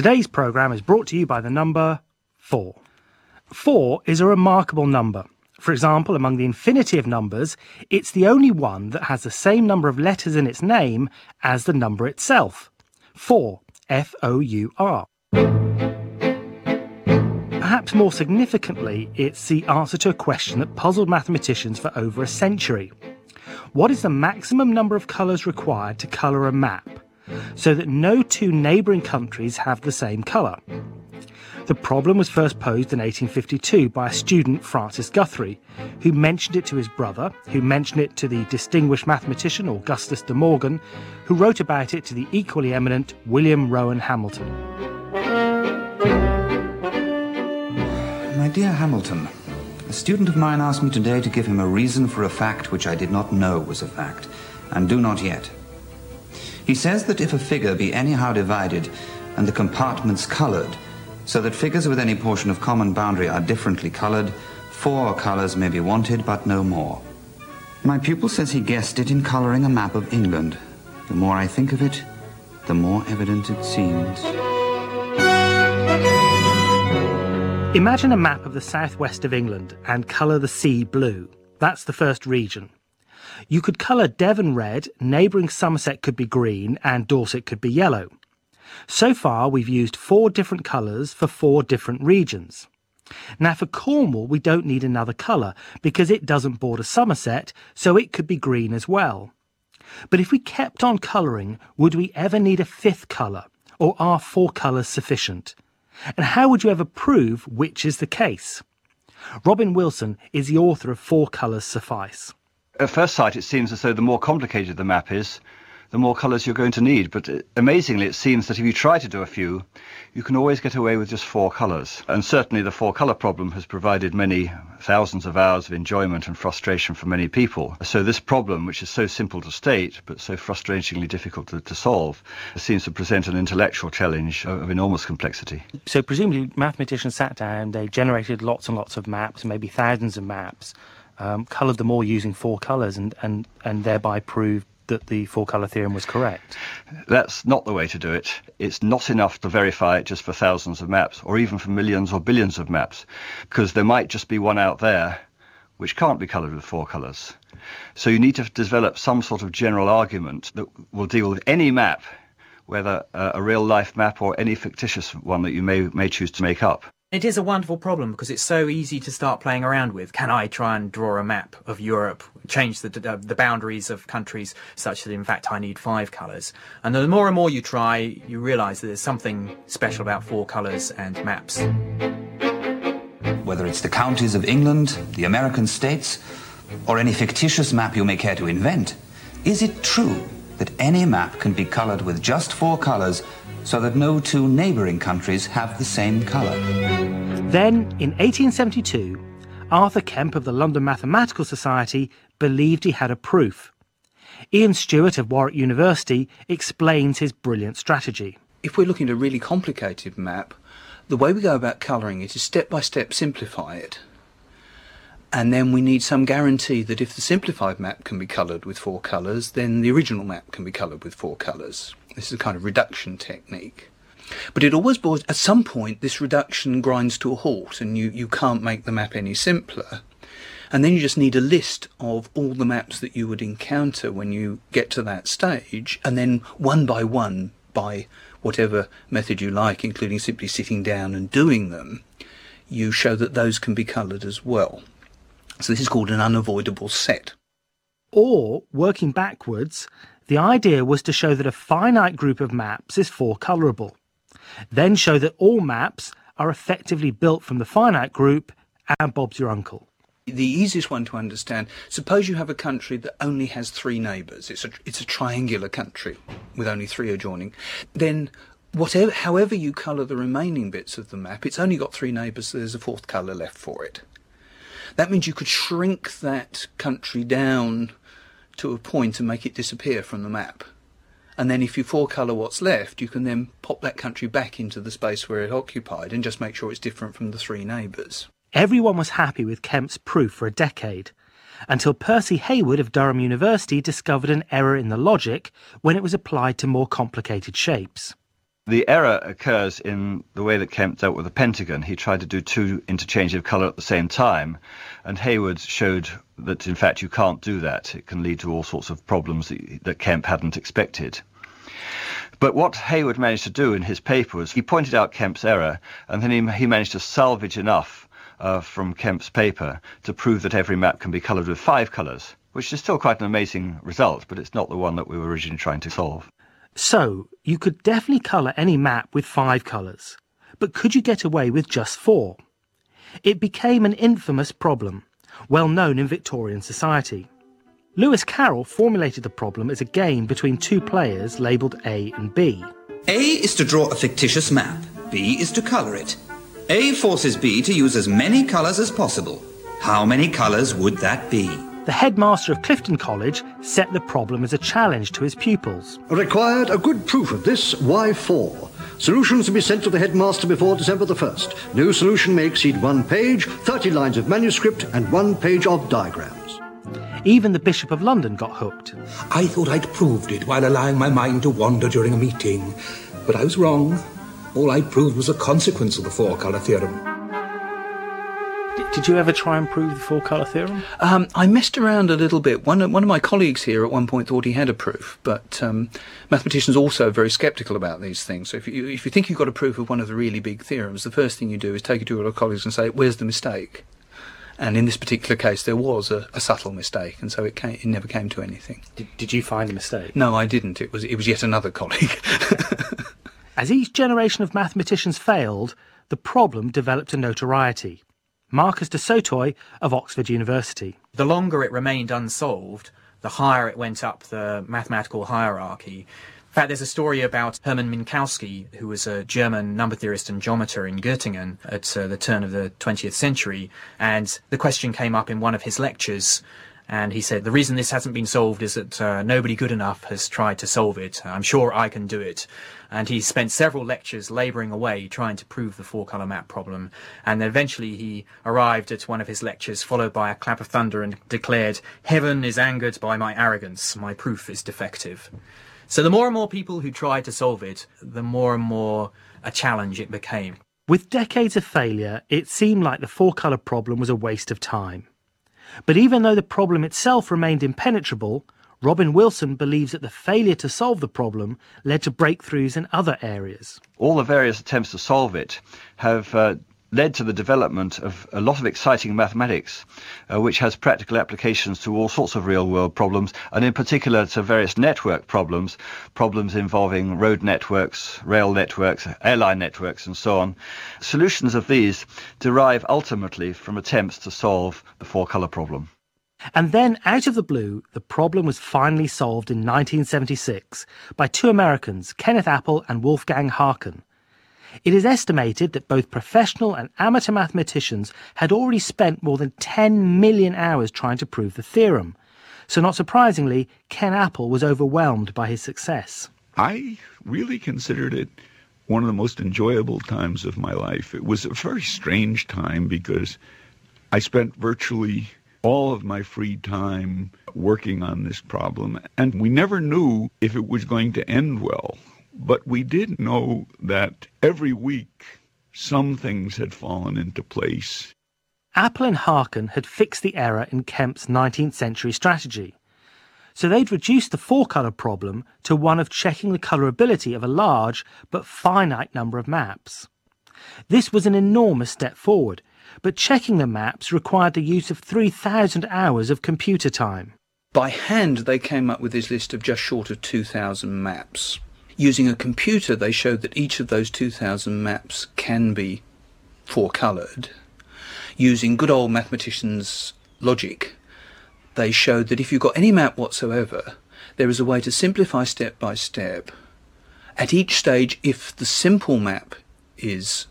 Today's programme is brought to you by the number 4. 4 is a remarkable number. For example, among the infinity of numbers, it's the only one that has the same number of letters in its name as the number itself. 4, F O U R. Perhaps more significantly, it's the answer to a question that puzzled mathematicians for over a century. What is the maximum number of colours required to colour a map so that no two neighbouring countries have the same colour? The problem was first posed in 1852 by a student, Francis Guthrie, who mentioned it to his brother, who mentioned it to the distinguished mathematician Augustus de Morgan, who wrote about it to the equally eminent William Rowan Hamilton. My dear Hamilton, a student of mine asked me today to give him a reason for a fact which I did not know was a fact, and do not yet. He says that if a figure be anyhow divided, and the compartments coloured, so that figures with any portion of common boundary are differently coloured, four colours may be wanted, but no more. My pupil says he guessed it in colouring a map of England. The more I think of it, the more evident it seems. Imagine a map of the southwest of England and colour the sea blue. That's the first region. You could colour Devon red, neighbouring Somerset could be green, and Dorset could be yellow. So far, we've used four different colours for four different regions. Now, for Cornwall, we don't need another colour because it doesn't border Somerset, so it could be green as well. But if we kept on colouring, would we ever need a fifth colour, or are four colours sufficient? And how would you ever prove which is the case? Robin Wilson is the author of Four Colours Suffice. At first sight, it seems as though the more complicated the map is, the more colours you're going to need. But uh, amazingly, it seems that if you try to do a few, you can always get away with just four colours. And certainly the four colour problem has provided many thousands of hours of enjoyment and frustration for many people. So this problem, which is so simple to state, but so frustratingly difficult to, to solve, seems to present an intellectual challenge of, of enormous complexity. So presumably mathematicians sat down, they generated lots and lots of maps, maybe thousands of maps, um, coloured them all using four colours and, and, and thereby proved that the four colour theorem was correct? That's not the way to do it. It's not enough to verify it just for thousands of maps, or even for millions or billions of maps, because there might just be one out there which can't be coloured with four colours. So you need to develop some sort of general argument that will deal with any map, whether uh, a real life map or any fictitious one that you may, may choose to make up. It is a wonderful problem because it's so easy to start playing around with. Can I try and draw a map of Europe, change the uh, the boundaries of countries such that in fact I need five colours? And the more and more you try, you realise that there's something special about four colours and maps. Whether it's the counties of England, the American states, or any fictitious map you may care to invent, is it true that any map can be coloured with just four colours so that no two neighbouring countries have the same colour. Then, in 1872, Arthur Kempe of the London Mathematical Society believed he had a proof. Ian Stewart of Warwick University explains his brilliant strategy. If we're looking at a really complicated map, the way we go about colouring it is step by step simplify it. And then we need some guarantee that if the simplified map can be coloured with four colours, then the original map can be coloured with four colours. This is a kind of reduction technique. But it always boils, at some point, this reduction grinds to a halt and you, you can't make the map any simpler. And then you just need a list of all the maps that you would encounter when you get to that stage, and then one by one, by whatever method you like, including simply sitting down and doing them, you show that those can be coloured as well. So this is called an unavoidable set. Or, working backwards, the idea was to show that a finite group of maps is four colorable. Then show that all maps are effectively built from the finite group and Bob's your uncle. The easiest one to understand, suppose you have a country that only has three neighbours. It's a, it's a triangular country with only three adjoining. Then whatever, however you colour the remaining bits of the map, it's only got three neighbours, so there's a fourth colour left for it. That means you could shrink that country down to a point and make it disappear from the map. And then if you four colour what's left, you can then pop that country back into the space where it occupied and just make sure it's different from the three neighbours. Everyone was happy with Kempe's proof for a decade, until Percy Heawood of Durham University discovered an error in the logic when it was applied to more complicated shapes. The error occurs in the way that Kempe dealt with the pentagon. He tried to do two interchanges of colour at the same time, and Heawood showed that in fact you can't do that. It can lead to all sorts of problems that, that Kempe hadn't expected. But what Heawood managed to do in his paper was he pointed out Kempe's error, and then he, he managed to salvage enough uh, from Kempe's paper to prove that every map can be coloured with five colours, which is still quite an amazing result, but it's not the one that we were originally trying to solve. So, you could definitely colour any map with five colours, but could you get away with just four? It became an infamous problem, well known in Victorian society. Lewis Carroll formulated the problem as a game between two players labelled A and B. A is to draw a fictitious map, B is to colour it. A forces B to use as many colours as possible. How many colours would that be? The headmaster of Clifton College set the problem as a challenge to his pupils. Required a good proof of this, why four? Solutions to be sent to the headmaster before December the 1st. No solution may exceed one page, 30 lines of manuscript, and one page of diagrams. Even the Bishop of London got hooked. I thought I'd proved it while allowing my mind to wander during a meeting, but I was wrong. All I proved was a consequence of the four colour theorem. Did you ever try and prove the four colour theorem? Um, I messed around a little bit. One of, one of my colleagues here at one point thought he had a proof, but um, mathematicians are also very sceptical about these things. So if you, if you think you've got a proof of one of the really big theorems, the first thing you do is take it to your colleagues and say, where's the mistake? And in this particular case, there was a, a subtle mistake, and so it, came, it never came to anything. Did, did you find a mistake? No, I didn't. It was, it was yet another colleague. As each generation of mathematicians failed, the problem developed a notoriety. Marcus du Sautoy of Oxford University. The longer it remained unsolved, the higher it went up the mathematical hierarchy. In fact, there's a story about Hermann Minkowski, who was a German number theorist and geometer in Göttingen at uh, the turn of the 20th century. And the question came up in one of his lectures. And he said, the reason this hasn't been solved is that uh, nobody good enough has tried to solve it. I'm sure I can do it. And he spent several lectures labouring away trying to prove the four colour map problem. And eventually he arrived at one of his lectures, followed by a clap of thunder, and declared, Heaven is angered by my arrogance. My proof is defective. So the more and more people who tried to solve it, the more and more a challenge it became. With decades of failure, it seemed like the four colour problem was a waste of time. But even though the problem itself remained impenetrable, Robin Wilson believes that the failure to solve the problem led to breakthroughs in other areas. All the various attempts to solve it have uh, led to the development of a lot of exciting mathematics, uh, which has practical applications to all sorts of real world problems, and in particular to various network problems, problems involving road networks, rail networks, airline networks, and so on. Solutions of these derive ultimately from attempts to solve the four colour problem. And then, out of the blue, the problem was finally solved in 1976 by two Americans, Kenneth Appel and Wolfgang Haken. It is estimated that both professional and amateur mathematicians had already spent more than 10 million hours trying to prove the theorem. So, not surprisingly, Ken Appel was overwhelmed by his success. I really considered it one of the most enjoyable times of my life. It was a very strange time because I spent virtually all of my free time working on this problem, and we never knew if it was going to end well. But we did know that every week some things had fallen into place. Appel and Haken had fixed the error in Kempe's 19th century strategy. So they'd reduced the four colour problem to one of checking the colourability of a large but finite number of maps. This was an enormous step forward, but checking the maps required the use of 3,000 hours of computer time. By hand, they came up with this list of just short of 2,000 maps. Using a computer, they showed that each of those 2,000 maps can be four coloured. Using good old mathematicians' logic, they showed that if you've got any map whatsoever, there is a way to simplify step by step. At each stage, if the simple map is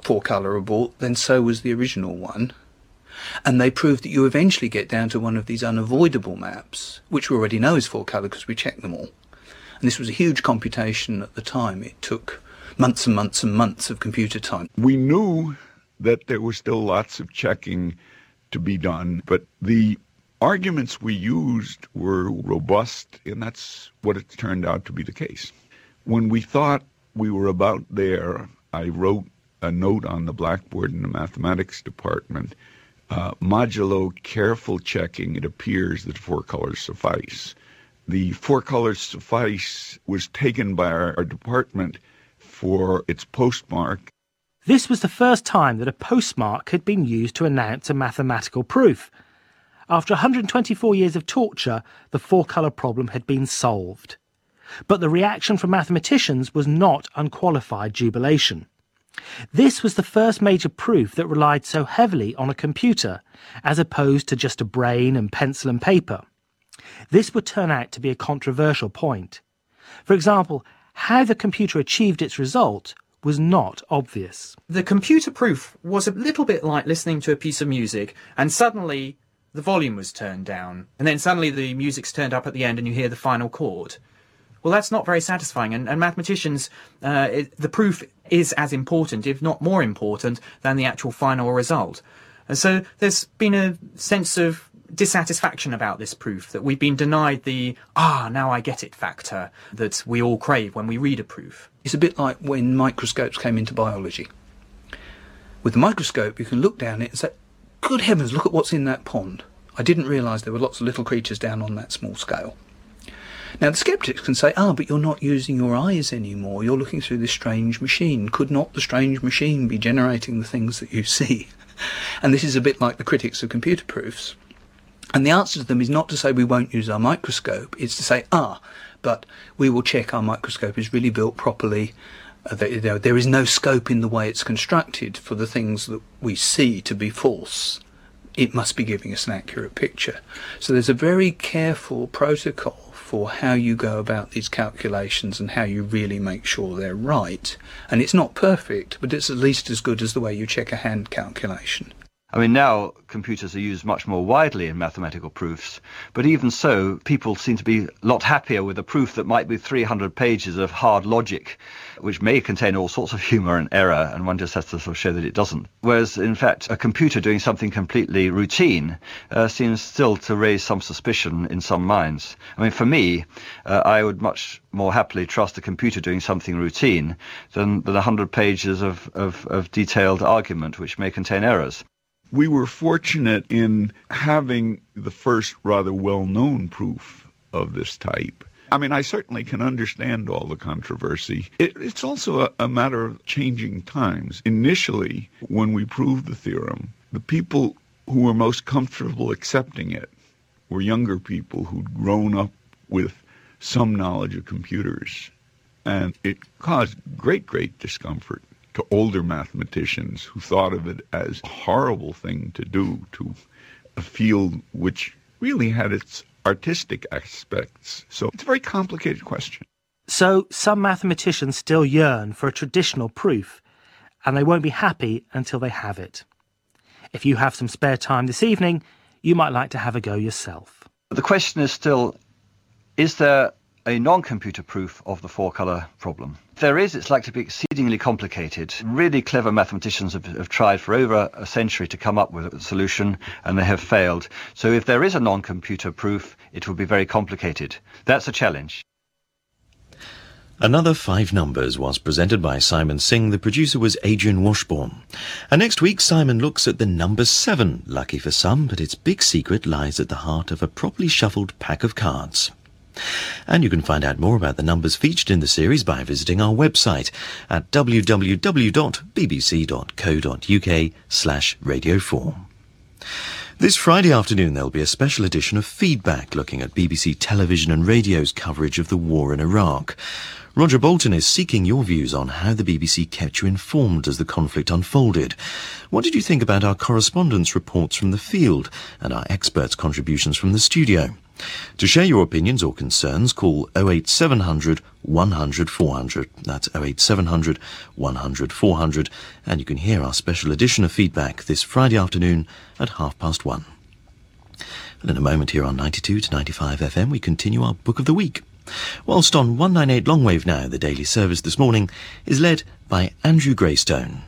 four colorable, then so was the original one. And they proved that you eventually get down to one of these unavoidable maps, which we already know is four color because we checked them all. And this was a huge computation at the time. It took months and months and months of computer time. We knew that there was still lots of checking to be done, but the arguments we used were robust, and that's what it turned out to be the case. When we thought we were about there, I wrote a note on the blackboard in the mathematics department. Uh, modulo careful checking, it appears that four colors suffice. The four colors suffice was taken by our, our department for its postmark. This was the first time that a postmark had been used to announce a mathematical proof. After 124 years of torture, the four colour problem had been solved. But the reaction from mathematicians was not unqualified jubilation. This was the first major proof that relied so heavily on a computer, as opposed to just a brain and pencil and paper. This would turn out to be a controversial point. For example, how the computer achieved its result was not obvious. The computer proof was a little bit like listening to a piece of music and suddenly the volume was turned down and then suddenly the music's turned up at the end and you hear the final chord. Well, that's not very satisfying, and, and mathematicians, uh, it, the proof is as important, if not more important, than the actual final result. And so there's been a sense of dissatisfaction about this proof, that we've been denied the, ah, now I get it factor that we all crave when we read a proof. It's a bit like when microscopes came into biology. With the microscope, you can look down it and say, good heavens, look at what's in that pond. I didn't realise there were lots of little creatures down on that small scale. Now, the skeptics can say, ah, but you're not using your eyes anymore. You're looking through this strange machine. Could not the strange machine be generating the things that you see? And this is a bit like the critics of computer proofs. And the answer to them is not to say we won't use our microscope, it's to say, ah, but we will check our microscope is really built properly. Uh, there is no scope in the way it's constructed for the things that we see to be false. It must be giving us an accurate picture. So there's a very careful protocol for how you go about these calculations and how you really make sure they're right. And it's not perfect, but it's at least as good as the way you check a hand calculation. I mean, now computers are used much more widely in mathematical proofs, but even so, people seem to be a lot happier with a proof that might be 300 pages of hard logic, which may contain all sorts of humour and error, and one just has to sort of show that it doesn't. Whereas, in fact, a computer doing something completely routine uh, seems still to raise some suspicion in some minds. I mean, for me, uh, I would much more happily trust a computer doing something routine than, than 100 pages of, of, of detailed argument, which may contain errors we were fortunate in having the first rather well-known proof of this type. I mean, I certainly can understand all the controversy. It, it's also a, a matter of changing times. Initially, when we proved the theorem, the people who were most comfortable accepting it were younger people who'd grown up with some knowledge of computers. And it caused great, great discomfort to older mathematicians who thought of it as a horrible thing to do to a field which really had its artistic aspects. So it's a very complicated question. So some mathematicians still yearn for a traditional proof, and they won't be happy until they have it. If you have some spare time this evening, you might like to have a go yourself. The question is still is there a non-computer proof of the four-color problem. There is, it's likely to be exceedingly complicated. Really clever mathematicians have, have, tried for over a century to come up with a solution, and they have failed. So if there is a non-computer proof, it will be very complicated. That's a challenge. Another Five Numbers was presented by Simon Singh. The producer was Adrian Washbourne. And next week, Simon looks at the number seven. Lucky for some, but its big secret lies at the heart of a properly shuffled pack of cards. And you can find out more about the numbers featured in the series by visiting our website at www.bbc.co.uk slash radio 4. This Friday afternoon there'll be a special edition of Feedback looking at BBC television and radio's coverage of the war in Iraq. Roger Bolton is seeking your views on how the BBC kept you informed as the conflict unfolded. What did you think about our correspondents' reports from the field and our experts' contributions from the studio? To share your opinions or concerns, call 08700 100 400. That's 08700 100 400. And you can hear our special edition of feedback this Friday afternoon at half past one. And in a moment here on 92 to 95 FM, we continue our Book of the Week. Whilst on 198 Longwave now, the daily service this morning is led by Andrew Graystone.